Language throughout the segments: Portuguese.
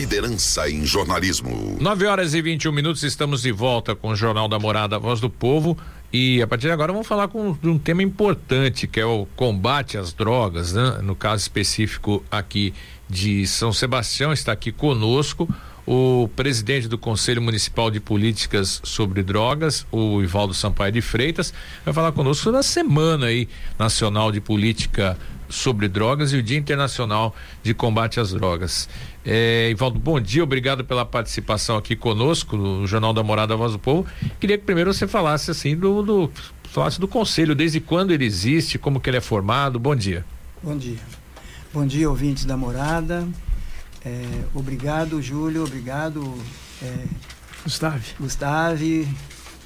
liderança em jornalismo. 9 horas e 21 minutos, estamos de volta com o Jornal da Morada, Voz do Povo. E a partir de agora vamos falar com, de um tema importante, que é o combate às drogas, né? No caso específico aqui de São Sebastião, está aqui conosco o presidente do Conselho Municipal de Políticas sobre Drogas, o Ivaldo Sampaio de Freitas, vai falar conosco sobre a Semana aí Nacional de Política sobre Drogas e o Dia Internacional de Combate às Drogas. É, Ivaldo, bom dia, obrigado pela participação aqui conosco no Jornal da Morada Voz do Povo. Queria que primeiro você falasse assim do, do falasse do conselho, desde quando ele existe, como que ele é formado. Bom dia. Bom dia. Bom dia, ouvintes da Morada. É, obrigado, Júlio. Obrigado, é, Gustavo. Gustavo.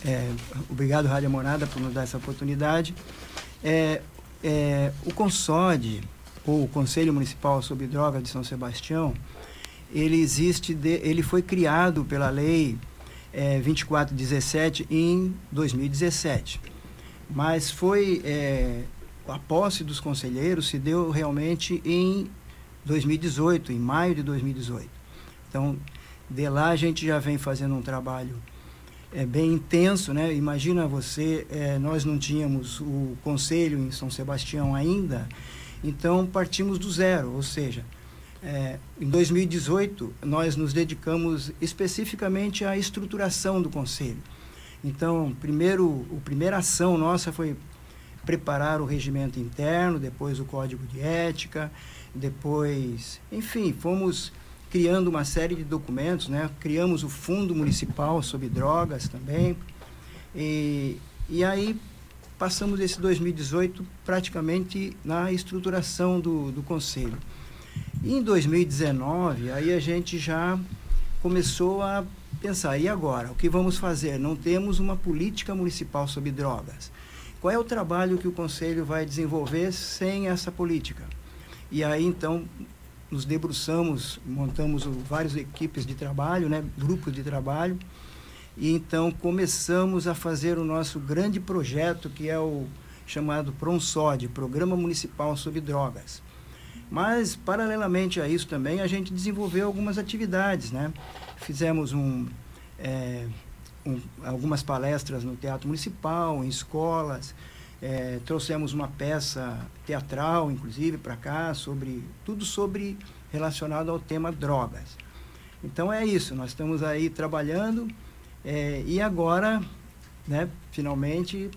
É, obrigado, Rádio Morada, por nos dar essa oportunidade. É, é, o CONSOD, ou o Conselho Municipal sobre Drogas de São Sebastião, ele existe, de, ele foi criado pela lei é, 2417 em 2017. Mas foi é, a posse dos conselheiros se deu realmente em 2018, em maio de 2018. Então, de lá a gente já vem fazendo um trabalho é, bem intenso, né? Imagina você, é, nós não tínhamos o conselho em São Sebastião ainda, então partimos do zero, ou seja, é, em 2018 nós nos dedicamos especificamente à estruturação do conselho. Então, primeiro, a primeira ação nossa foi preparar o regimento interno, depois o código de ética, depois, enfim, fomos criando uma série de documentos, né? Criamos o Fundo Municipal sobre Drogas também. E, e aí passamos esse 2018 praticamente na estruturação do, do Conselho. Em 2019, aí a gente já começou a pensar, e agora? O que vamos fazer? Não temos uma política municipal sobre drogas. Qual é o trabalho que o Conselho vai desenvolver sem essa política? E aí, então, nos debruçamos, montamos várias equipes de trabalho, né, grupos de trabalho, e então começamos a fazer o nosso grande projeto, que é o chamado PRONSOD, Programa Municipal sobre Drogas. Mas, paralelamente a isso também, a gente desenvolveu algumas atividades, né? Fizemos um, é, um, algumas palestras no Teatro Municipal, em escolas, é, trouxemos uma peça teatral, inclusive, para cá, sobre tudo sobre relacionado ao tema drogas. Então é isso, nós estamos aí trabalhando é, e agora, né, finalmente,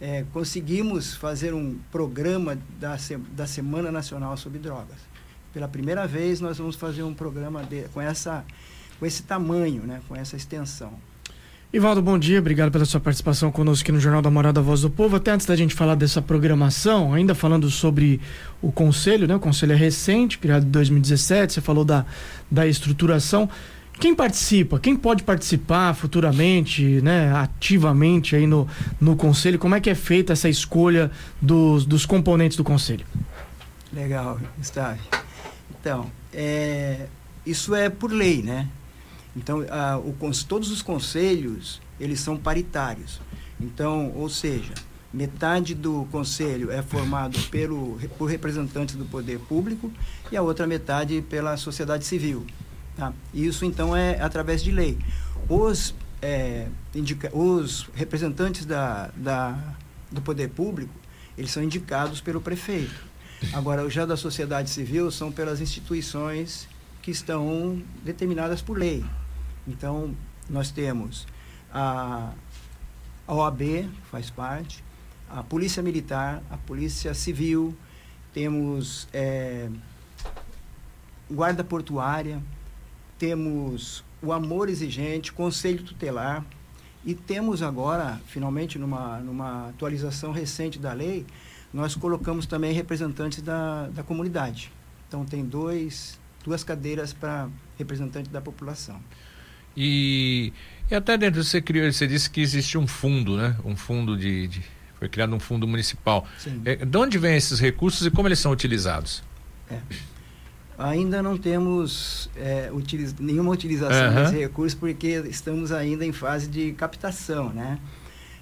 é, conseguimos fazer um programa da, da Semana Nacional sobre Drogas. Pela primeira vez, nós vamos fazer um programa de, com, essa, com esse tamanho, né, com essa extensão. Ivaldo, bom dia, obrigado pela sua participação conosco aqui no Jornal da Morada Voz do Povo. Até antes da gente falar dessa programação, ainda falando sobre o Conselho, né? O Conselho é recente, criado em 2017, você falou da, da estruturação. Quem participa? Quem pode participar futuramente, né, ativamente aí no, no Conselho? Como é que é feita essa escolha dos, dos componentes do Conselho? Legal, Gustavo. Então, é, isso é por lei, né? Então, a, o, todos os conselhos, eles são paritários. Então, ou seja, metade do conselho é formado pelo, por representantes do poder público e a outra metade pela sociedade civil. Tá? Isso, então, é através de lei. Os, é, indica, os representantes da, da, do poder público, eles são indicados pelo prefeito. Agora, já da sociedade civil são pelas instituições que estão determinadas por lei. Então, nós temos a, a OAB, que faz parte, a Polícia Militar, a Polícia Civil, temos é, Guarda Portuária, temos o Amor Exigente, Conselho Tutelar, e temos agora, finalmente, numa, numa atualização recente da lei, nós colocamos também representantes da, da comunidade. Então, tem dois, duas cadeiras para representante da população. E, e até dentro você criou, você disse que existe um fundo, né? Um fundo de, de foi criado um fundo municipal. É, de onde vêm esses recursos e como eles são utilizados? É. Ainda não temos é, utiliz, nenhuma utilização uhum. desse recurso porque estamos ainda em fase de captação, né?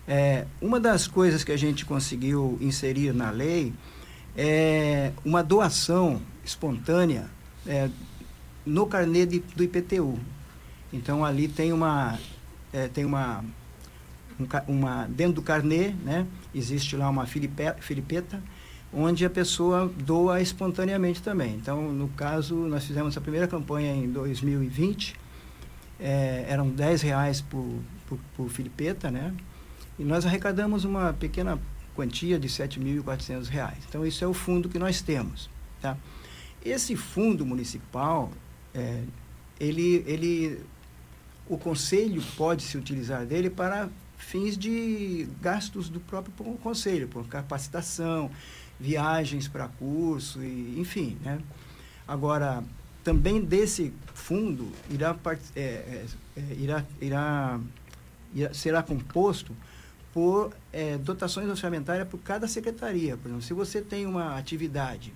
É, uma das coisas que a gente conseguiu inserir na lei é uma doação espontânea é, no carnê de, do IPTU. Então ali tem uma é, tem uma, um, uma dentro do carnê, né? Existe lá uma filipeta, filipeta onde a pessoa doa espontaneamente também. Então, no caso, nós fizemos a primeira campanha em 2020, é, eram 10 reais por, por, por filipeta, né? E nós arrecadamos uma pequena quantia de 7.400 reais. Então, isso é o fundo que nós temos, tá? Esse fundo municipal, é, ele, ele, o conselho pode se utilizar dele para fins de gastos do próprio conselho, por capacitação, viagens para curso, e, enfim. Né? Agora, também desse fundo irá, é, é, é, irá, irá, irá, será composto por é, dotações orçamentárias por cada secretaria. Por exemplo, se você tem uma atividade,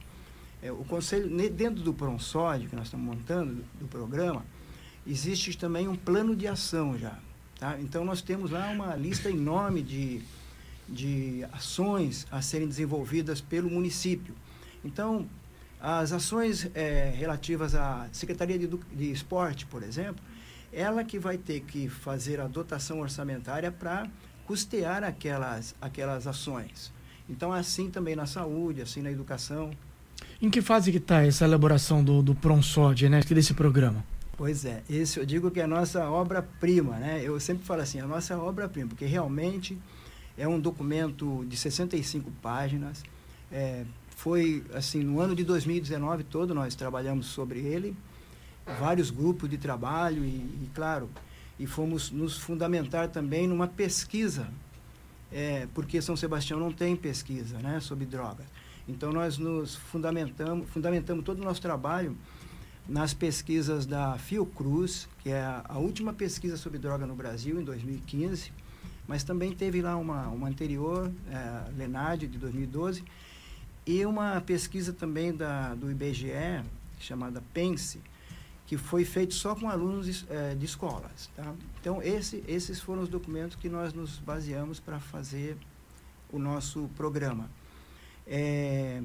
é, o conselho, dentro do PRONSOD, que nós estamos montando, do, do programa, existe também um plano de ação já. Tá? Então, nós temos lá uma lista enorme de de ações a serem desenvolvidas pelo município. Então, as ações é, relativas à Secretaria de, de Esporte, por exemplo, ela que vai ter que fazer a dotação orçamentária para custear aquelas, aquelas ações. Então, assim também na saúde, assim na educação. Em que fase que está essa elaboração do, do PRONSOD, né, desse programa? Pois é, esse eu digo que é a nossa obra-prima, né? Eu sempre falo assim, a nossa obra-prima, porque realmente é um documento de 65 páginas. É, foi, assim, no ano de 2019 todo nós trabalhamos sobre ele, vários grupos de trabalho e, e claro, e fomos nos fundamentar também numa pesquisa, é, porque São Sebastião não tem pesquisa né, sobre drogas. Então nós nos fundamentamos, fundamentamos todo o nosso trabalho nas pesquisas da Fiocruz, que é a, a última pesquisa sobre droga no Brasil, em 2015, mas também teve lá uma, uma anterior, é, Lenard, de 2012, e uma pesquisa também da, do IBGE, chamada PENSE, que foi feito só com alunos é, de escolas. Tá? Então, esse, esses foram os documentos que nós nos baseamos para fazer o nosso programa. É,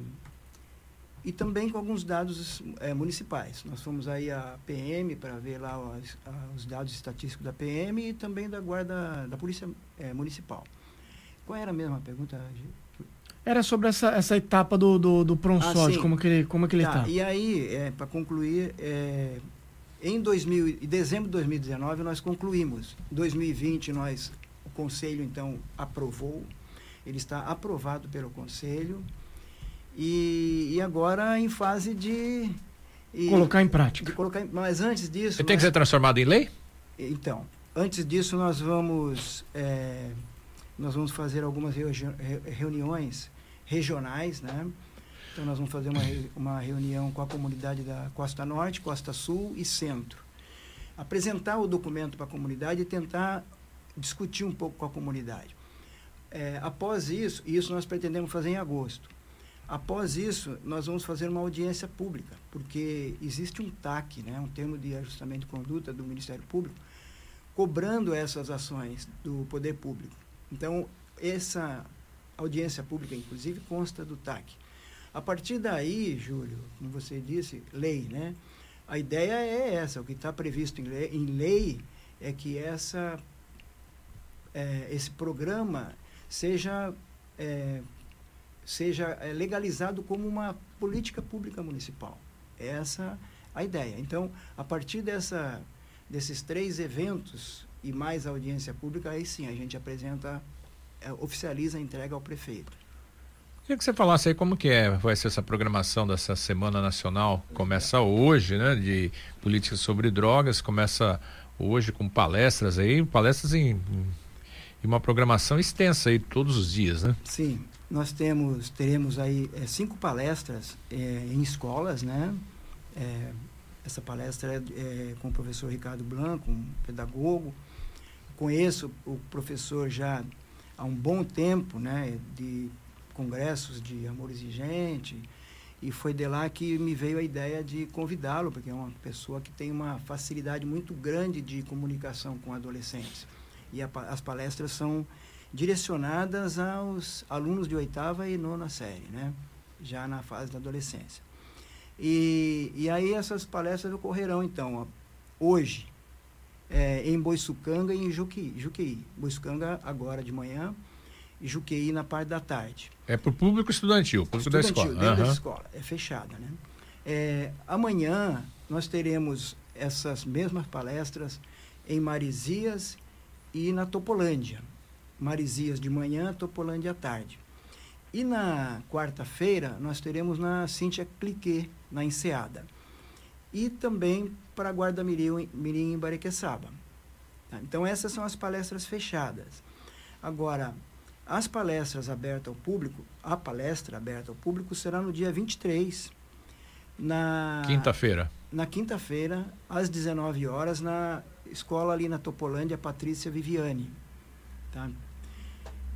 e também com alguns dados é, municipais. Nós fomos aí à PM para ver lá os, os, dados estatísticos da PM e também da guarda da polícia é, municipal. Qual era a mesma pergunta? Era sobre essa, essa etapa do, do, do Pronsod, ah, como que ele como que ele está. Tá. E aí, é, para concluir, em 2000, em dezembro de 2019 nós concluímos. Em 2020 nós o conselho então aprovou. Ele está aprovado pelo conselho e, e agora em fase de. E, colocar em prática. Colocar mas antes disso. Você tem que ser transformado em lei? Então, antes disso nós vamos. É, nós vamos fazer algumas reuniões regionais, né? Então nós vamos fazer uma, uma reunião com a comunidade da Costa Norte, Costa Sul e Centro. Apresentar o documento para a comunidade e tentar discutir um pouco com a comunidade. É, após isso, isso nós pretendemos fazer em agosto. Após isso, nós vamos fazer uma audiência pública, porque existe um TAC, né, um termo de ajustamento de conduta do Ministério Público, cobrando essas ações do poder público. Então, essa audiência pública, inclusive, consta do TAC. A partir daí, Júlio, como você disse, lei, né? A ideia é essa, o que está previsto em lei, em lei, é que essa, é, esse programa seja é, seja eh, legalizado como uma política pública municipal. Essa a ideia. Então, a partir dessa, desses três eventos e mais a audiência pública, aí sim a gente apresenta, é, oficializa a entrega ao prefeito. Queria que você falasse aí como que é, vai ser essa programação dessa Semana Nacional. Começa hoje, né, de políticas sobre drogas, começa hoje com palestras aí, palestras em, em uma programação extensa aí todos os dias, né? Sim, nós temos, teremos aí é, cinco palestras é, em escolas, né? É, essa palestra é, com o professor Ricardo Blanco, um pedagogo. Conheço o professor já há um bom tempo, né? De congressos de Amor Exigente. E foi de lá que me veio a ideia de convidá-lo, porque é uma pessoa que tem uma facilidade muito grande de comunicação com adolescentes. E a, as palestras são direcionadas aos alunos de oitava e nona série, né? já na fase da adolescência. E, e aí essas palestras ocorrerão, então, hoje, é, em Boiçucanga e em Juqueí. Juqueí. Boiçucanga agora de manhã e Juqueí na parte da tarde. É para o público estudantil, público estudantil, da escola. Dentro uhum. da escola, é fechada, né? É, amanhã nós teremos essas mesmas palestras em Marizias e na Topolândia. Marizias de manhã, Topolândia à tarde. E na quarta-feira nós teremos na Cíntia Cliquet, na Enseada. E também para Guarda Mirim, Mirim em Barequeçaba. Tá? Então essas são as palestras fechadas. Agora, as palestras abertas ao público, a palestra aberta ao público será no dia 23, na Quinta-feira. na quinta-feira, às 19 horas, na escola ali na Topolândia Patrícia Viviane. Tá?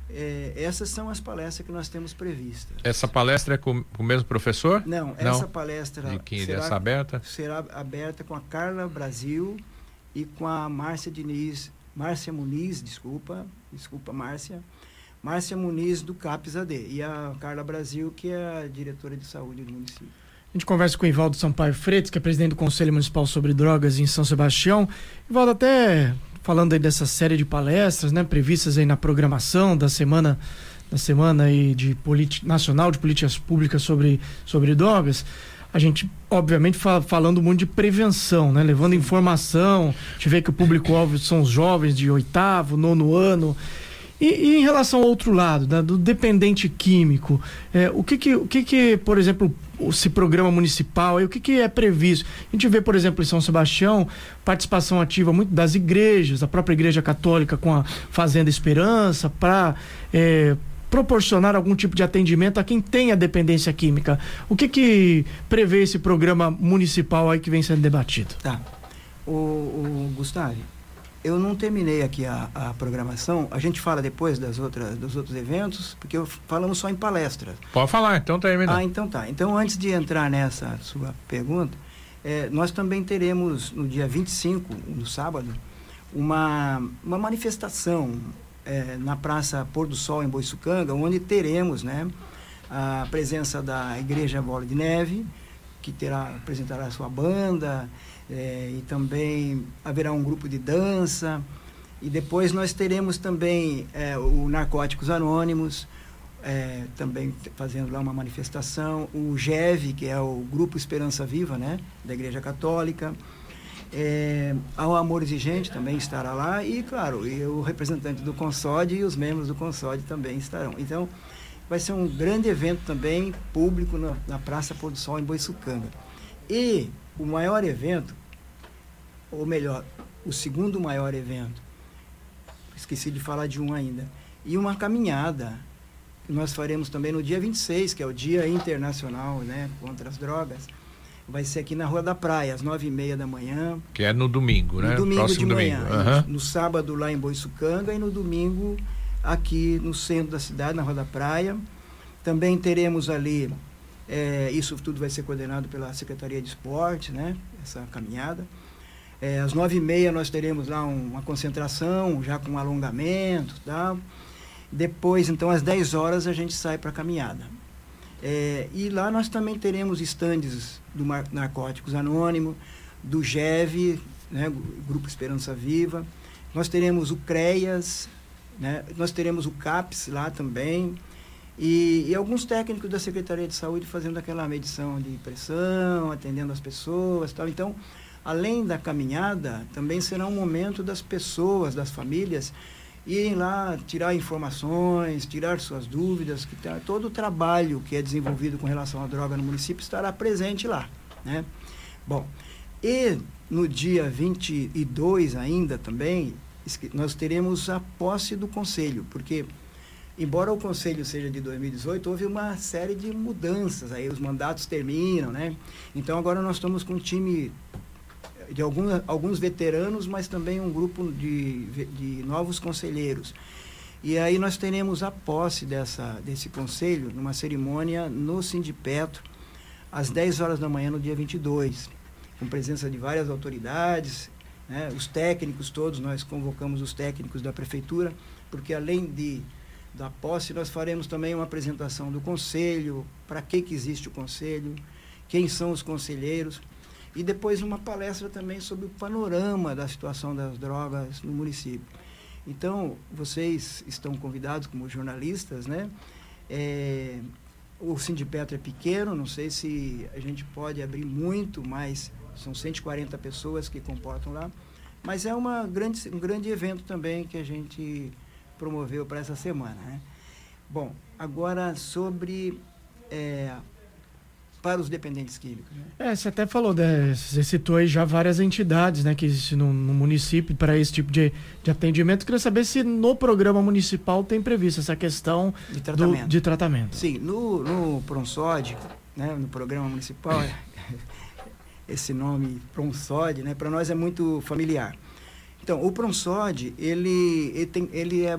É, essas são as palestras que nós temos previstas. Essa palestra é com, com o mesmo professor? Não, essa palestra que será, aberta? será aberta com a Carla Brasil e com a Márcia Diniz, Márcia Muniz, desculpa, desculpa Márcia, Márcia Muniz do CAPES AD e a Carla Brasil, que é a diretora de saúde do município. A gente conversa com o Ivaldo Sampaio Freitas, que é presidente do Conselho Municipal sobre Drogas em São Sebastião. Ivaldo, até falando aí dessa série de palestras, né, previstas aí na programação da semana da semana aí de nacional de políticas públicas sobre, sobre drogas, a gente obviamente fa falando muito de prevenção, né, levando informação. A gente vê que o público-alvo são os jovens de oitavo, nono ano. E, e, em relação ao outro lado, né, do dependente químico, é, o, que, que, o que, que, por exemplo, esse programa municipal, aí, o que, que é previsto? A gente vê, por exemplo, em São Sebastião, participação ativa muito das igrejas, a própria Igreja Católica com a Fazenda Esperança, para é, proporcionar algum tipo de atendimento a quem tem a dependência química. O que, que prevê esse programa municipal aí que vem sendo debatido? Tá. O, o Gustavo, eu não terminei aqui a, a, programação. A gente fala depois das outras, dos outros eventos, porque falamos só em palestras. Pode falar, então termina. Ah, então tá. Então, antes de entrar nessa sua pergunta, é, nós também teremos no dia 25, no sábado, uma, uma manifestação é, na Praça Pôr do Sol, em Boiçucanga, onde teremos né, a presença da Igreja Bola de Neve, que terá, apresentará a sua banda, é, e também haverá um grupo de dança. E depois nós teremos também é, o Narcóticos Anônimos, é, também fazendo lá uma manifestação. O GEV, que é o Grupo Esperança Viva, né, da Igreja Católica. É, ao Amor Exigente também estará lá. E, claro, e o representante do Consode e os membros do Consode também estarão. Então, vai ser um grande evento também, público, na, na Praça Pôr do Sol, em Boiçucanga. E o maior evento ou melhor, o segundo maior evento. Esqueci de falar de um ainda. E uma caminhada que nós faremos também no dia 26, que é o Dia Internacional né, contra as Drogas. Vai ser aqui na Rua da Praia, às nove e meia da manhã. Que é no domingo, né? No domingo Próximo de manhã. Uhum. No sábado lá em Boiçucanga e no domingo aqui no centro da cidade, na Rua da Praia. Também teremos ali, é, isso tudo vai ser coordenado pela Secretaria de Esporte, né? Essa caminhada. É, às nove e meia nós teremos lá um, uma concentração, já com alongamento tal. Depois, então, às 10 horas a gente sai para a caminhada. É, e lá nós também teremos estandes do Mar Narcóticos Anônimo, do GEV, né, Grupo Esperança Viva. Nós teremos o CREAS, né, nós teremos o CAPS lá também. E, e, alguns técnicos da Secretaria de Saúde fazendo aquela medição de pressão, atendendo as pessoas tal. Então, além da caminhada, também será um momento das pessoas, das famílias, irem lá tirar informações, tirar suas dúvidas, que tá, todo o trabalho que é desenvolvido com relação à droga no município estará presente lá. Né? Bom, e no dia 22 ainda também, nós teremos a posse do conselho, porque embora o conselho seja de 2018, houve uma série de mudanças aí, os mandatos terminam, né? Então agora nós estamos com um time de alguns, alguns veteranos, mas também um grupo de, de novos conselheiros. E aí nós teremos a posse dessa, desse conselho numa cerimônia no Sindipetro, às 10 horas da manhã, no dia 22, com presença de várias autoridades, né, os técnicos todos, nós convocamos os técnicos da prefeitura, porque além de da posse, nós faremos também uma apresentação do conselho, para que, que existe o conselho, quem são os conselheiros, e depois uma palestra também sobre o panorama da situação das drogas no município. Então, vocês estão convidados como jornalistas, né? É, o Sindipetro é pequeno, não sei se a gente pode abrir muito, mas são 140 pessoas que comportam lá. Mas é uma grande, um grande evento também que a gente promoveu para essa semana. Né? Bom, agora sobre é, para os dependentes químicos. Né? É, você até falou, né, você citou aí já várias entidades né, que existem no, no município para esse tipo de, de atendimento. Queria saber se no programa municipal tem previsto essa questão de tratamento. Do, de tratamento. Sim, no, no Pronsod, né, no programa municipal, esse nome Pronsod, né, para nós é muito familiar. Então, o Pronsod, ele, ele, tem, ele é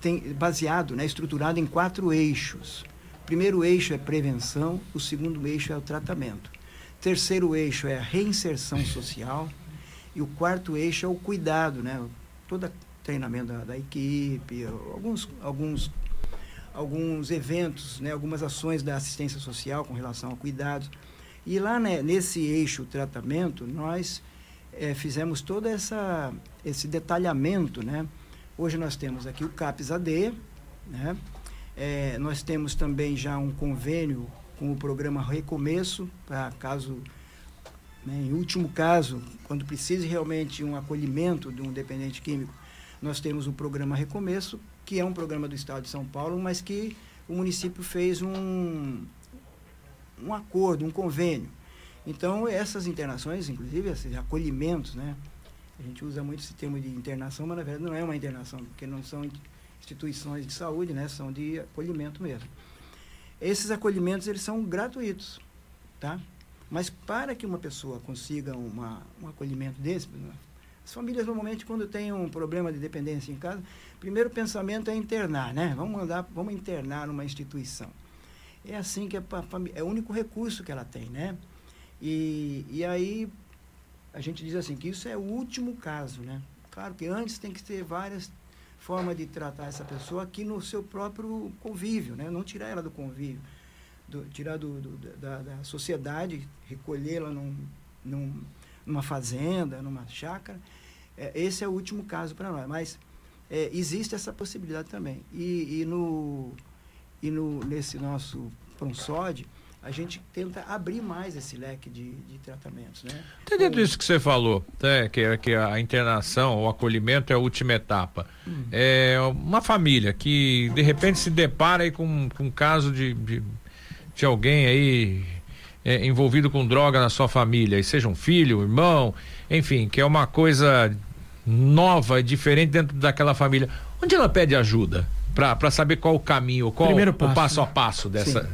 tem, baseado, né, estruturado em quatro eixos primeiro eixo é prevenção, o segundo eixo é o tratamento. O terceiro eixo é a reinserção social e o quarto eixo é o cuidado, né? Todo treinamento da, da equipe, alguns, alguns, alguns eventos, né? algumas ações da assistência social com relação a cuidados. E lá né, nesse eixo tratamento, nós é, fizemos todo essa, esse detalhamento. Né? Hoje nós temos aqui o CAPS-AD, né? É, nós temos também já um convênio com o programa Recomeço, para caso, né, em último caso, quando precise realmente um acolhimento de um dependente químico, nós temos o programa Recomeço, que é um programa do Estado de São Paulo, mas que o município fez um, um acordo, um convênio. Então, essas internações, inclusive, esses acolhimentos, né? A gente usa muito esse termo de internação, mas na verdade não é uma internação, porque não são instituições de saúde, né, são de acolhimento mesmo. Esses acolhimentos eles são gratuitos, tá? Mas para que uma pessoa consiga uma, um acolhimento desse, as famílias normalmente quando tem um problema de dependência em casa, primeiro pensamento é internar, né? Vamos mandar, vamos internar numa instituição. É assim que a família, é o único recurso que ela tem, né? E, e aí a gente diz assim que isso é o último caso, né? Claro que antes tem que ter várias forma de tratar essa pessoa aqui no seu próprio convívio, né? não tirar ela do convívio, do, tirar do, do da, da, sociedade, recolhê-la num, num, numa fazenda, numa chácara. É, esse é o último caso para nós, mas é, existe essa possibilidade também. E, e, no, e no, nesse nosso PRONSOD, a gente tenta abrir mais esse leque de, de tratamentos. Né? Entendendo isso que você falou, né, que, que a internação, o acolhimento é a última etapa. Hum. É uma família que de repente se depara aí com, com um caso de, de, de alguém aí é, envolvido com droga na sua família, e seja um filho, um irmão, enfim, que é uma coisa nova, diferente dentro daquela família. Onde ela pede ajuda? para saber qual o caminho, qual Primeiro passo, o passo a passo dessa. Sim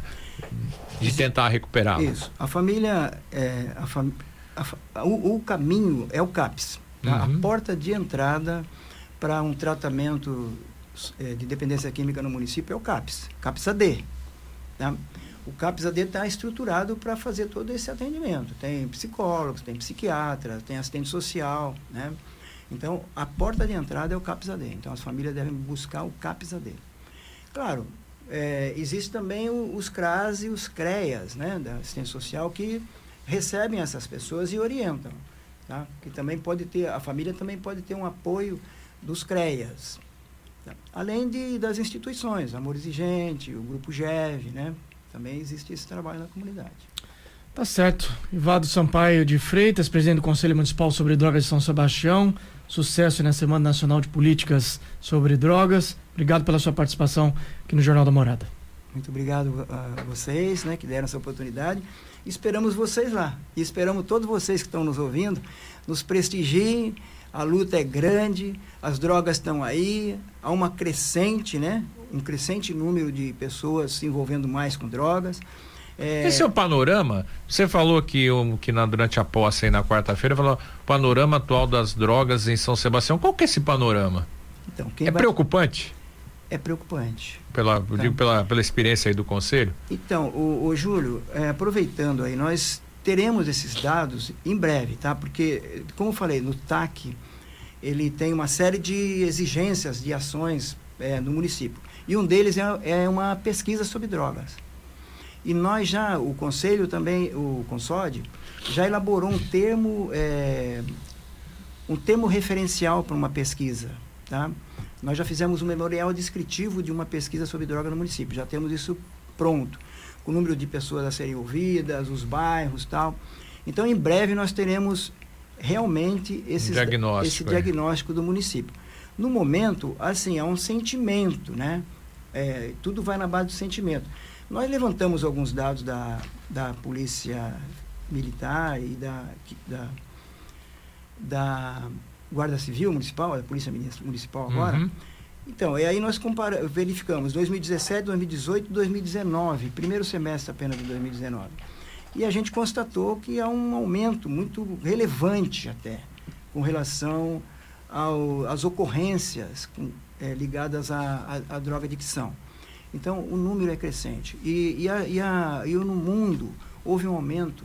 de tentar recuperar. Isso. A família, é, a fam... a, o, o, caminho é o CAPS. Tá? Uhum. A porta de entrada para um tratamento é, de dependência química no município é o CAPS, CAPS-AD. Tá? O CAPS-AD está estruturado para fazer todo esse atendimento. Tem psicólogos, tem psiquiatras, tem assistente social, né? Então, a porta de entrada é o CAPS-AD. Então, as famílias devem buscar o CAPS-AD. Claro, é, existe também o, os CRAS e os CREAS, né, da assistência social, que recebem essas pessoas e orientam. Tá? Que também pode ter, a família também pode ter um apoio dos CREAS. Tá? Além de, das instituições, Amor Exigente, o Grupo GEV, né? Também existe esse trabalho na comunidade. Tá certo. Ivado Sampaio de Freitas, presidente do Conselho Municipal sobre Drogas de São Sebastião. Sucesso na Semana Nacional de Políticas sobre Drogas. Obrigado pela sua participação aqui no Jornal da Morada. Muito obrigado a vocês, né, que deram essa oportunidade. Esperamos vocês lá. E esperamos todos vocês que estão nos ouvindo, nos prestigiem. A luta é grande, as drogas estão aí, há uma crescente, né? Um crescente número de pessoas se envolvendo mais com drogas. É... Esse é o panorama. Você falou que, que na, durante a posse aí na quarta-feira, falou panorama atual das drogas em São Sebastião. Qual que é esse panorama? Então, é vai... preocupante? É preocupante. Pela, tá? digo pela, pela experiência aí do Conselho? Então, o, o Júlio, é, aproveitando aí, nós teremos esses dados em breve, tá? Porque, como eu falei, no TAC, ele tem uma série de exigências de ações é, no município. E um deles é, é uma pesquisa sobre drogas. E nós já, o Conselho também, o Consode, já elaborou um termo, é, um termo referencial para uma pesquisa. Tá? Nós já fizemos um memorial descritivo de uma pesquisa sobre droga no município, já temos isso pronto, com o número de pessoas a serem ouvidas, os bairros tal. Então, em breve, nós teremos realmente esses, diagnóstico, esse diagnóstico do município. No momento, assim, é um sentimento, né? É, tudo vai na base do sentimento. Nós levantamos alguns dados da, da Polícia Militar e da, da, da Guarda Civil Municipal, da Polícia Municipal agora. Uhum. Então, e aí nós compara, verificamos 2017, 2018 2019, primeiro semestre apenas de 2019. E a gente constatou que há um aumento muito relevante até com relação ao, às ocorrências com, é, ligadas à, à, à droga adicção. Então, o número é crescente. E, e, a, e, a, e no mundo, houve um aumento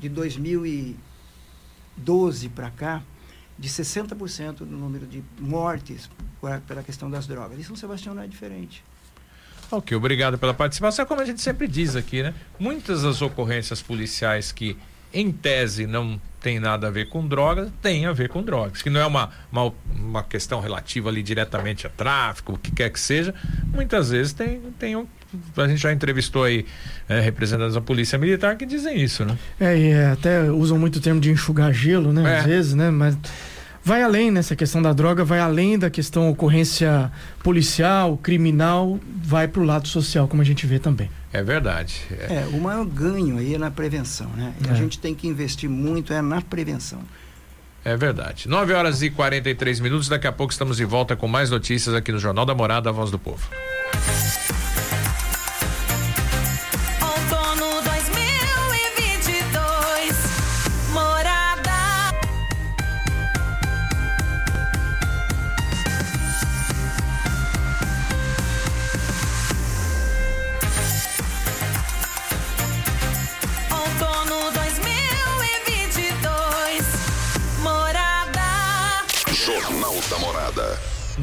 de 2012 para cá de 60% no número de mortes pela questão das drogas. E São Sebastião não é diferente. Ok, obrigado pela participação. Como a gente sempre diz aqui, né? Muitas das ocorrências policiais que, em tese, não tem nada a ver com drogas, tem a ver com drogas. Que não é uma, uma, uma questão relativa ali diretamente a tráfico, o que quer que seja. Muitas vezes tem, tem um, a gente já entrevistou aí é, representantes da polícia militar que dizem isso, né? É, e é, até usam muito o termo de enxugar gelo, né? É. Às vezes, né? Mas vai além nessa questão da droga, vai além da questão ocorrência policial, criminal, vai para o lado social, como a gente vê também. É verdade. É, é o maior ganho aí é na prevenção, né? E é. a gente tem que investir muito é na prevenção. É verdade. 9 horas e 43 minutos. Daqui a pouco estamos de volta com mais notícias aqui no Jornal da Morada, a Voz do Povo.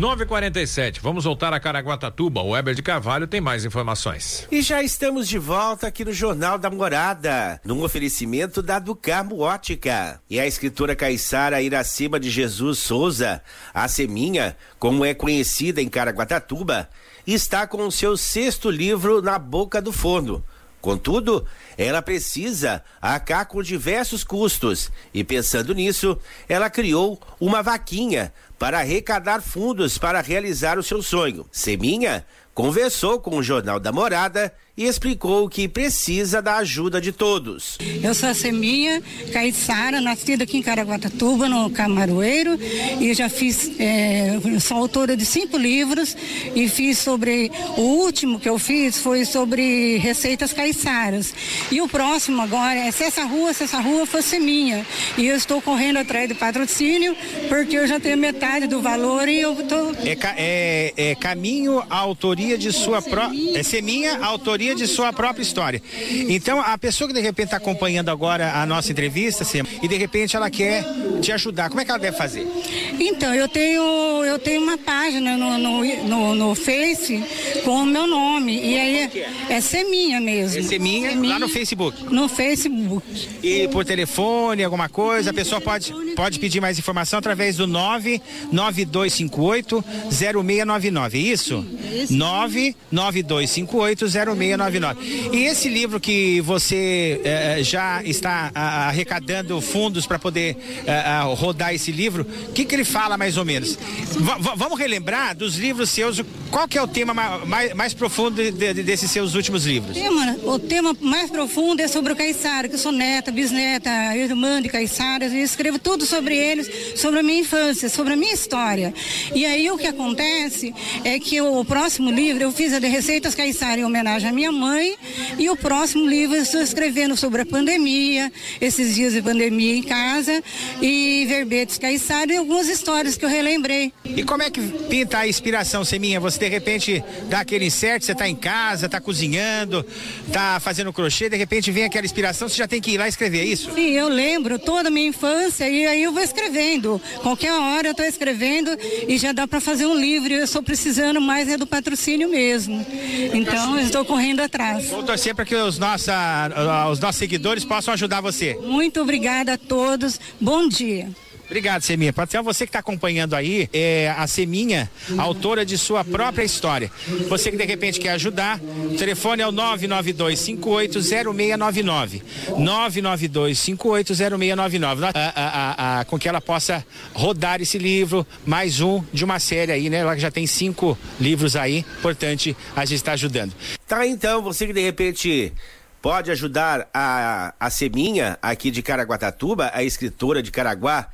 947, vamos voltar a Caraguatatuba. O Weber de Carvalho tem mais informações. E já estamos de volta aqui no Jornal da Morada, num oferecimento da Ducarmo Ótica. E a escritora caiçara Iracema de Jesus Souza, a Seminha, como é conhecida em Caraguatatuba, está com o seu sexto livro na boca do forno. Contudo, ela precisa arcar com diversos custos e, pensando nisso, ela criou uma vaquinha para arrecadar fundos para realizar o seu sonho. Seminha conversou com o Jornal da Morada e explicou que precisa da ajuda de todos. Eu sou a Seminha Caiçara, nascida aqui em Caraguatatuba, no Camaroeiro, e já fiz, é, sou autora de cinco livros e fiz sobre, o último que eu fiz foi sobre receitas caiçaras. E o próximo agora é Se essa rua, se essa rua fosse minha. E eu estou correndo atrás do patrocínio, porque eu já tenho metade do valor e eu estou... É, é, é caminho, a autoria de sua própria... É Seminha, a autoria de sua própria história. Então, a pessoa que de repente está acompanhando agora a nossa entrevista, e de repente ela quer te ajudar, como é que ela deve fazer? Então, eu tenho, eu tenho uma página no, no, no, no Face com o meu nome. E aí é, é Seminha mesmo. É Seminha, Seminha, lá no Facebook? No Facebook. E por telefone, alguma coisa, a pessoa pode, pode pedir mais informação através do 99258 0699, é isso? 99258 0699. 999. E esse livro que você eh, já está ah, arrecadando fundos para poder eh, rodar esse livro, o que, que ele fala mais ou menos? V vamos relembrar dos livros seus, qual que é o tema mais, mais profundo de, de, desses seus últimos livros? O tema, o tema mais profundo é sobre o Caiçara, que eu sou neta, bisneta, irmã de Caiçaras, e escrevo tudo sobre eles, sobre a minha infância, sobre a minha história. E aí o que acontece é que o próximo livro eu fiz a de Receitas Caiçara em homenagem à minha minha mãe. E o próximo livro eu estou escrevendo sobre a pandemia, esses dias de pandemia em casa. E verbetes caiçara e algumas histórias que eu relembrei. E como é que pinta a inspiração, Seminha? Você de repente dá aquele insert, você está em casa, está cozinhando, está fazendo crochê, de repente vem aquela inspiração, você já tem que ir lá escrever, é isso? Sim, eu lembro toda a minha infância e aí eu vou escrevendo. Qualquer hora eu estou escrevendo e já dá para fazer um livro. Eu estou precisando mais é do patrocínio mesmo. Então eu estou correndo atrás. Vou torcer para que os, nossa, os nossos seguidores possam ajudar você. Muito obrigada a todos. Bom dia. Obrigado, Seminha. Para você que está acompanhando aí, é a Seminha, autora de sua própria história. Você que de repente quer ajudar, o telefone é o 992-580699. 992-580699. Com que ela possa rodar esse livro, mais um de uma série aí, né? Ela já tem cinco livros aí, importante a gente estar tá ajudando. Tá, então, você que de repente pode ajudar a, a Seminha aqui de Caraguatatuba, a escritora de Caraguá,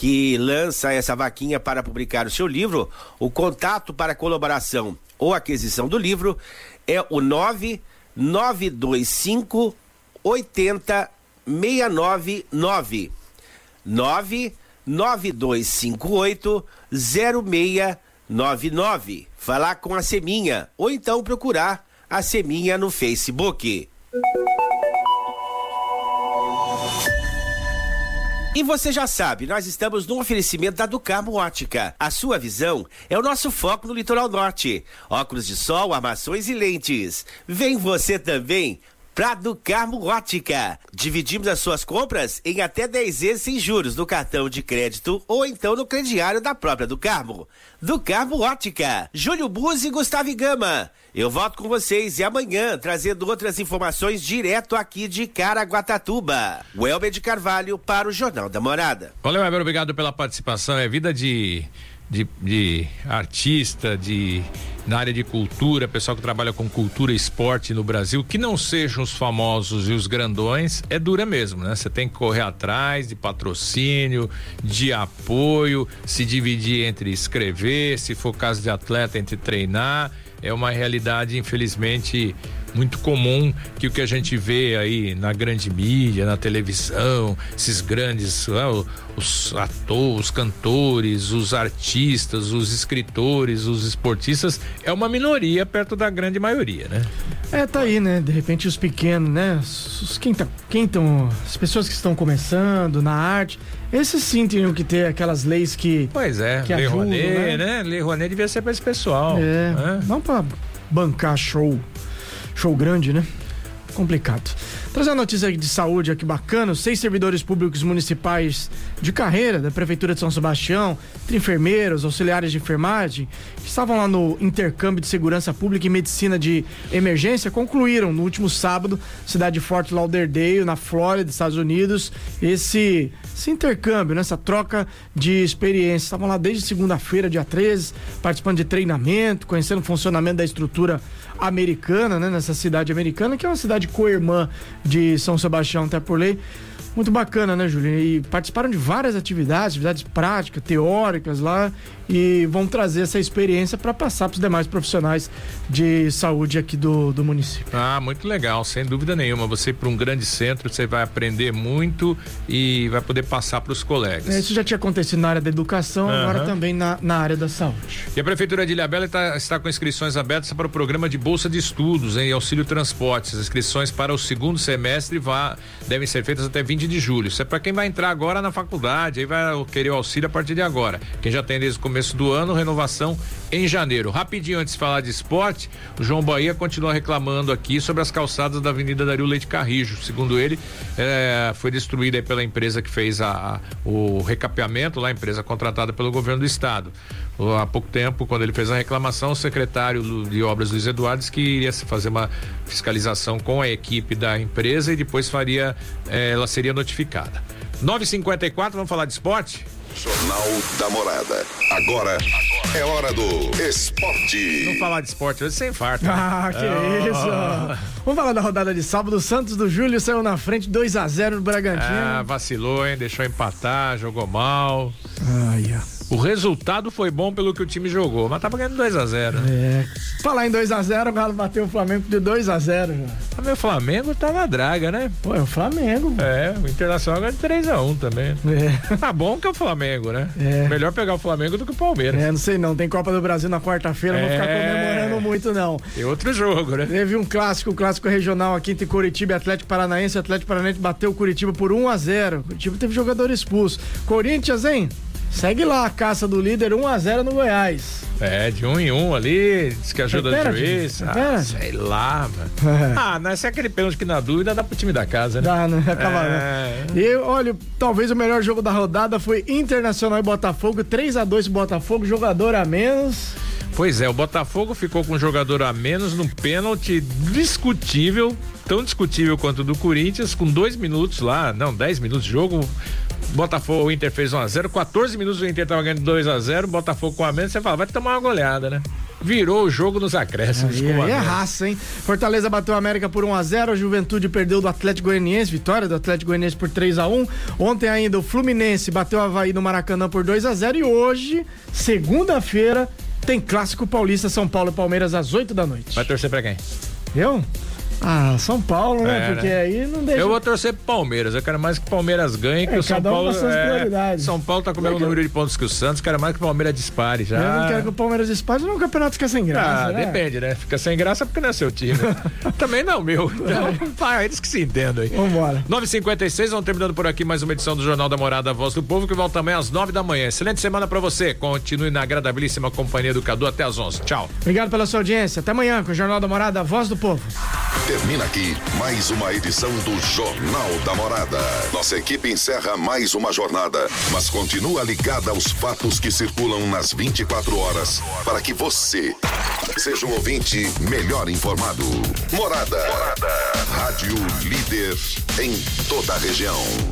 que lança essa vaquinha para publicar o seu livro, o contato para colaboração ou aquisição do livro é o 9925 80 699 99258 0699. Falar com a Seminha ou então procurar a Seminha no Facebook. E você já sabe, nós estamos no oferecimento da Ducarmo Ótica. A sua visão é o nosso foco no litoral norte. Óculos de sol, armações e lentes. Vem você também pra Ducarmo Ótica. Dividimos as suas compras em até 10 vezes sem juros no cartão de crédito ou então no crediário da própria Ducarmo. Ducarmo Ótica. Júlio Buzzi e Gustavo Gama. Eu volto com vocês e amanhã trazendo outras informações direto aqui de Caraguatatuba. Welber de Carvalho para o Jornal da Morada. Valeu, Weber, obrigado pela participação. É vida de, de, de artista, de na área de cultura, pessoal que trabalha com cultura e esporte no Brasil, que não sejam os famosos e os grandões, é dura mesmo, né? Você tem que correr atrás de patrocínio, de apoio, se dividir entre escrever, se for caso de atleta, entre treinar é uma realidade, infelizmente, muito comum que o que a gente vê aí na grande mídia, na televisão, esses grandes, uh, os atores, os cantores, os artistas, os escritores, os esportistas, é uma minoria perto da grande maioria, né? É, tá aí, né? De repente os pequenos, né? Os, quem tá, quem estão, as pessoas que estão começando na arte, esses sim tinham que ter aquelas leis que Pois é, que Lei ajudam, Rouanet, né? né? Lei Rouanet devia ser para esse pessoal. É, né? não para bancar show show grande, né? Complicado. Trazer uma notícia de saúde aqui bacana: seis servidores públicos municipais de carreira da Prefeitura de São Sebastião, entre enfermeiros, auxiliares de enfermagem, que estavam lá no intercâmbio de segurança pública e medicina de emergência, concluíram no último sábado, cidade de Fort Lauderdale, na Flórida, Estados Unidos, esse, esse intercâmbio, né? troca de experiência. Estavam lá desde segunda-feira, dia 13, participando de treinamento, conhecendo o funcionamento da estrutura americana, né? Nessa cidade americana, que é uma cidade co-irmã de São Sebastião até por lei. Muito bacana, né, Júlio? E participaram de várias atividades, atividades práticas, teóricas lá, e vão trazer essa experiência para passar para os demais profissionais de saúde aqui do, do município. Ah, muito legal, sem dúvida nenhuma. Você para um grande centro, você vai aprender muito e vai poder passar para os colegas. Isso já tinha acontecido na área da educação, uhum. agora também na, na área da saúde. E a Prefeitura de Ilhabela está, está com inscrições abertas para o programa de Bolsa de Estudos em Auxílio Transportes. As inscrições para o segundo semestre vá, devem ser feitas até 20 de julho. Isso é para quem vai entrar agora na faculdade, aí vai querer o auxílio a partir de agora. Quem já tem desde o começo do ano, renovação em janeiro. Rapidinho antes de falar de esporte, o João Bahia continua reclamando aqui sobre as calçadas da Avenida Dario Leite Carrijo. Segundo ele, é, foi destruída pela empresa que fez a, a, o recapeamento, lá a empresa contratada pelo governo do estado. Há pouco tempo, quando ele fez a reclamação, o secretário de obras Luiz Eduardo disse que iria fazer uma fiscalização com a equipe da empresa e depois faria, é, ela seria notificada. 954, vamos falar de esporte? Jornal da Morada. Agora é hora do esporte. Vamos falar de esporte hoje sem farto. Né? Ah, que oh. isso. Vamos falar da rodada de sábado. O Santos do Júlio saiu na frente 2 a 0 no Bragantino. Ah, vacilou, hein? Deixou empatar, jogou mal. Ai, O resultado foi bom pelo que o time jogou, mas tava ganhando 2 a 0 É. Falar em 2x0, o Galo bateu o Flamengo de 2x0 já. Mas meu Flamengo tá na draga, né? Pô, é o Flamengo. É, o Internacional ganha de 3x1 também. É. Tá bom que é o Flamengo, né? É. Melhor pegar o Flamengo do que o Palmeiras. É, não sei não. Tem Copa do Brasil na quarta-feira, não vou ficar É. comemorando muito, não. E outro jogo, né? Teve um clássico, um clássico regional aqui entre Curitiba e Atlético Paranaense. O Atlético Paranaense bateu o Curitiba por 1 a 0 Curitiba teve jogador expulso. Corinthians, hein? Segue lá a caça do líder 1 a 0 no Goiás. É, de um em um ali, diz que ajuda o juiz. Ah, sei lá, mano. É. Ah, não, se é aquele pênalti que na dúvida dá pro time da casa, né? Dá, né? Acaba, É. né? E olha, talvez o melhor jogo da rodada foi Internacional e Botafogo, 3 a 2 Botafogo, jogador a menos. Pois é, o Botafogo ficou com um jogador a menos num pênalti discutível, tão discutível quanto o do Corinthians, com dois minutos lá, não, 10 minutos de jogo. Botafogo, o Inter fez 1x0, 14 minutos o Inter tava ganhando 2x0, Botafogo com a menos, você fala, vai tomar uma goleada, né? Virou o jogo nos acréscimos. Aí, com a aí é raça, hein? Fortaleza bateu a América por 1x0, a Juventude perdeu do Atlético Goianiense, vitória do Atlético Goianiense por 3x1. Ontem ainda o Fluminense bateu o Havaí no Maracanã por 2x0 e hoje, segunda-feira, tem Clássico Paulista São Paulo e Palmeiras às 8 da noite. Vai torcer pra quem? Eu? Ah, São Paulo, né? É, Porque né? aí não deixa. Eu vou torcer pro Palmeiras. Eu quero mais que o Palmeiras ganhe, que É, o São cada um Paulo. com suas prioridades. São Paulo tá com o mesmo número de pontos que o Santos. Quero mais que o Palmeiras dispare já. Eu não quero que o Palmeiras dispare, não o campeonato fica sem graça. Ah, né? depende, né? Fica sem graça porque não é seu time. Também não, meu. Então, eles que se entendam aí. Vambora. 9h56, vamos terminando por aqui mais uma edição do Jornal da Morada, Voz do Povo, que volta amanhã às 9 da manhã. Excelente semana pra você. Continue na agradabilíssima companhia do Cadu até às 11. Tchau. Obrigado pela sua audiência. Até amanhã com o Jornal da Morada, Voz do Povo. Termina aqui mais uma edição do Jornal da Morada. Nossa equipe encerra mais uma jornada, mas continua ligada aos fatos que circulam nas 24 horas para que você seja um ouvinte melhor informado. Morada. Rádio líder em toda a região.